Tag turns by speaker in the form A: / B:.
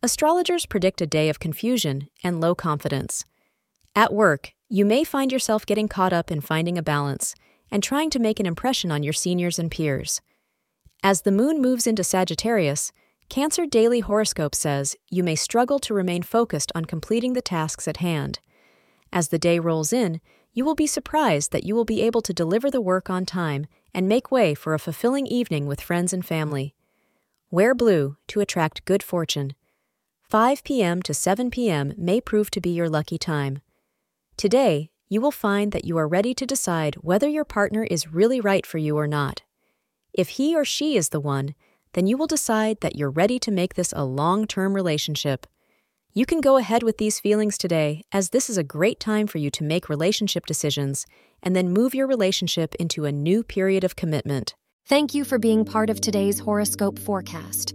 A: Astrologers predict a day of confusion and low confidence. At work, you may find yourself getting caught up in finding a balance and trying to make an impression on your seniors and peers. As the moon moves into Sagittarius, Cancer Daily Horoscope says you may struggle to remain focused on completing the tasks at hand. As the day rolls in, you will be surprised that you will be able to deliver the work on time and make way for a fulfilling evening with friends and family. Wear blue to attract good fortune. 5 p.m. to 7 p.m. may prove to be your lucky time. Today, you will find that you are ready to decide whether your partner is really right for you or not. If he or she is the one, then you will decide that you're ready to make this a long term relationship. You can go ahead with these feelings today, as this is a great time for you to make relationship decisions and then move your relationship into a new period of commitment.
B: Thank you for being part of today's horoscope forecast.